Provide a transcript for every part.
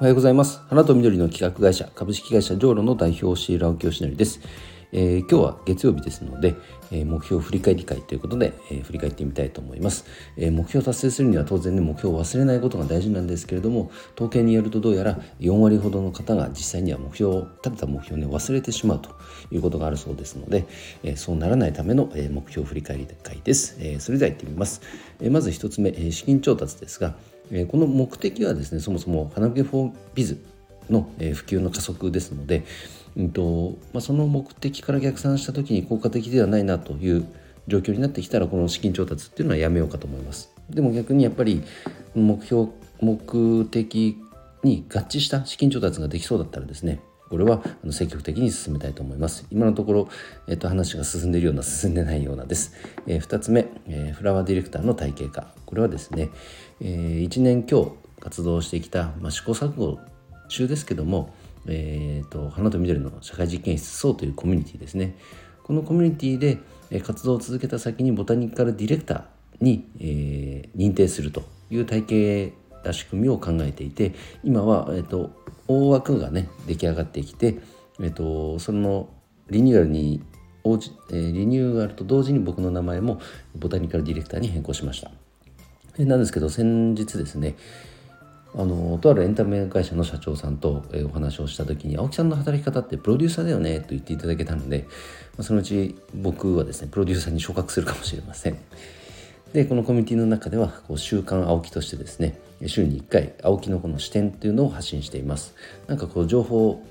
おはようございます。花と緑の企画会社株式会社ジョーロの代表シーラオキヨシノリです、えー、今日は月曜日ですので、えー、目標振り返り会ということで、えー、振り返ってみたいと思います、え目標達成するには当然ね目標を忘れないことが大事なんですけれども統計によるとどうやら4割ほどの方が実際には目標を立てた目標を、ね、忘れてしまうということがあるそうですので、えそうならないための、え目標振り返り会です、えそれでは行ってみます、えまず1つ目、え資金調達ですがえこの目的はですねそもそも花毛フォービズの、普及の加速ですので、うんとまあ、その目的から逆算した時に効果的ではないなという状況になってきたらこの資金調達っていうのはやめようかと思います。でも逆にやっぱり目標目的に合致した資金調達ができそうだったらですねこれは積極的に進めたいと思います。今のところ、えっと、話が進んでいるような進んでないようなです。えー、2つ目、えー、フラワーディレクターの体系化。これはですね、えー、1年強活動してきた、まあ、試行錯誤中ですけども、えーと、花と緑の社会実験室そうというコミュニティですね。このコミュニティで活動を続けた先にボタニカルディレクターに、えー、認定するという体系仕組みを考えていて今は、えーと大枠がね出来上がってきて、えっと、そのリニューアルに応じ、えー、リニューアルと同時に僕の名前もボタニカルディレクターに変更しました。なんですけど先日ですねあのとあるエンタメ会社の社長さんと、えお話をした時に「青木さんの働き方ってプロデューサーだよね」と言っていただけたので、ま、そのうち僕はですねプロデューサーに昇格するかもしれません。でこのコミュニティの中ではこう週刊青木としてですね週に1回青木のこの視点っていうのを発信しています。なんかこう情報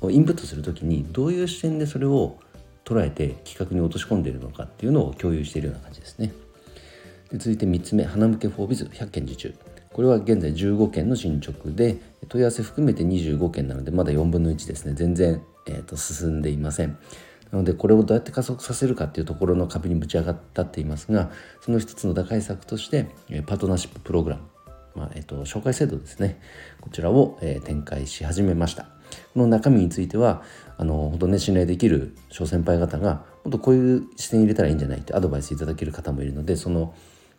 をインプットする時にどういう視点でそれを捉えて企画に落とし込んでいるのかっていうのを共有しているような感じですね。で続いて3つ目花向けフォービズ100件受注。これは現在15件の進捗で問い合わせ含めて25件なのでまだ4分の1ですね。全然、えーと進んでいません。なのでこれをどうやって加速させるかっていうところの壁にぶち上がったっていますがその一つの打開策としてパートナーシッププログラム、まあえっと、紹介制度ですね。こちらを、えー、展開し始めました。この中身についてはあの本当ね信頼できる小先輩方が本当こういう視点入れたらいいんじゃないってアドバイスいただける方もいるのでその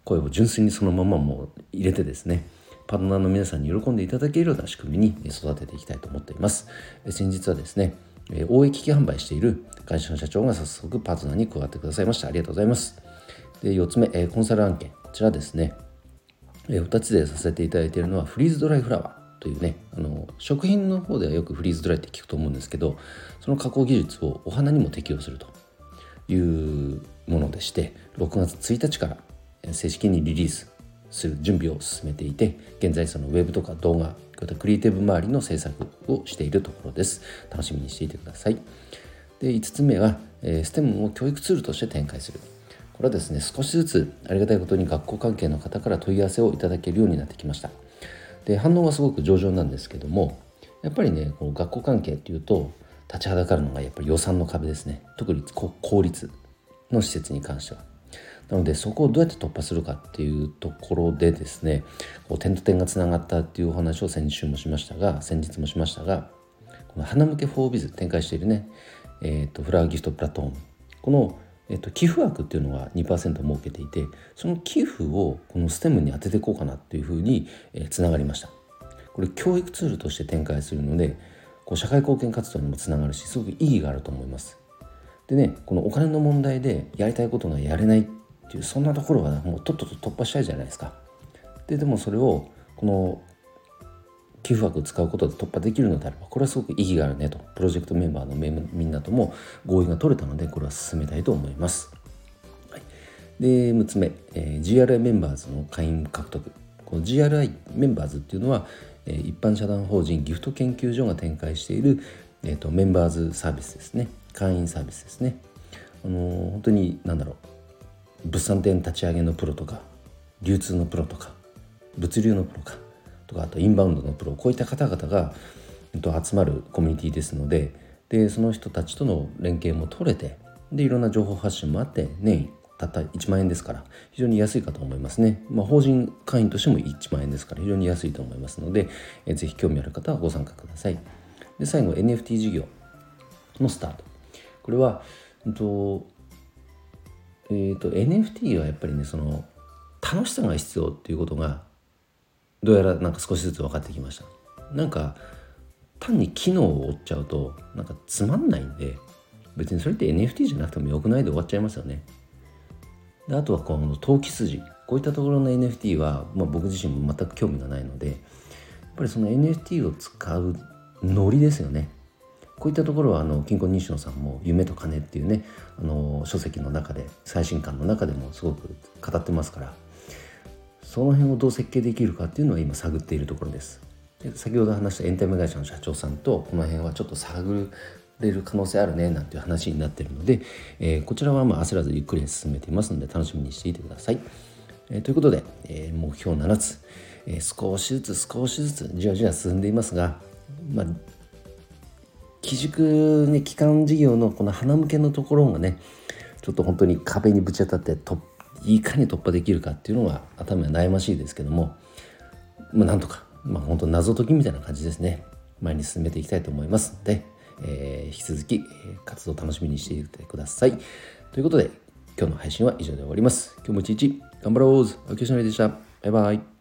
声を純粋にそのままもう入れてですねパートナーの皆さんに喜んでいただけるような仕組みに育てていきたいと思っています。先日はですねえー、大江機器販売している会社の社長が早速パートナーに加わってくださいました。ありがとうございます。で4つ目、コンサル案件。こちらですね、え、2つでさせていただいているのはフリーズドライフラワー。というねあの食品の方ではよくフリーズドライって聞くと思うんですけどその加工技術をお花にも適用するというものでして6月1日から正式にリリースする準備を進めていて現在そのウェブとか動画こういったクリエイティブ周りの制作をしているところです。楽しみにしていてください。で5つ目は、え、STEM を教育ツールとして展開する。これはですね少しずつありがたいことに学校関係の方から問い合わせをいただけるようになってきました。で反応はすごく上々なんですけどもやっぱりねこう学校関係っていうと立ちはだかるのがやっぱり予算の壁ですね。特に公立の施設に関しては。なのでそこをどうやって突破するかっていうところでですねこう点と点がつながったっていうお話を先週もしましたが先日もしましたがこの花向けフォービズ展開しているね、えーと、フラワーギフトプラトーム。この、えーと、寄付枠っていうのが2%設けていてその寄付をこのステムに当てていこうかなっていうふうに、つながりました。これ教育ツールとして展開するのでこう社会貢献活動にもつながるしすごく意義があると思います。でねこのお金の問題でやりたいことがやれないっっていうそんなところは、もうとっとと突破したいじゃないですか。ででもそれをこの寄付枠を使うことで突破できるのであればこれはすごく意義があるねとプロジェクトメンバーのみんなとも合意が取れたのでこれは進めたいと思います。はい、で6つ目、えー、GRI メンバーズの会員獲得この GRI メンバーズっていうのは、えー、一般社団法人ギフト研究所が展開している、えーと、メンバーズサービスですね会員サービスですね。あのー、本当に何だろう物産展立ち上げのプロとか流通のプロとか物流のプロかとかあとインバウンドのプロこういった方々が、えっと、集まるコミュニティですのででその人たちとの連携も取れてでいろんな情報発信もあって年たった1万円ですから非常に安いかと思いますね、まあ、法人会員としても1万円ですから非常に安いと思いますのでえぜひ興味ある方はご参加ください。で最後 NFT 事業のスタート。これは、えっと、えーと、NFT はやっぱりねその楽しさが必要っていうことがどうやらなんか少しずつ分かってきました。なんか単に機能を追っちゃうとなんかつまんないんで別にそれって NFT じゃなくてもよくないで終わっちゃいますよね。であとはこの投機筋。こういったところの NFT は、まあ、僕自身も全く興味がないのでやっぱりその NFT を使うノリですよね。こういったところはあの金庫西野さんも「夢と金」っていうねあの書籍の中で最新刊の中でもすごく語ってますからその辺をどう設計できるかっていうのは今探っているところです。で先ほど話したエンタメ会社の社長さんとこの辺はちょっと探れる可能性あるねなんていう話になってるので、えー、こちらはまあ焦らずゆっくり進めていますので楽しみにしていてください、えー、ということで、えー、目標7つ、え少しずつ少しずつじわじわ進んでいますがまあ基軸ね基幹事業のこの花向けのところがねちょっと本当に壁にぶち当たってといかに突破できるかっていうのが頭が悩ましいですけどもまあなんとかまあ本当謎解きみたいな感じですね。前に進めていきたいと思います。ので、えー、引き続き活動楽しみにしていてください。ということで今日の配信は以上で終わります。今日も一日頑張ろう秋吉成でした。バイバイ。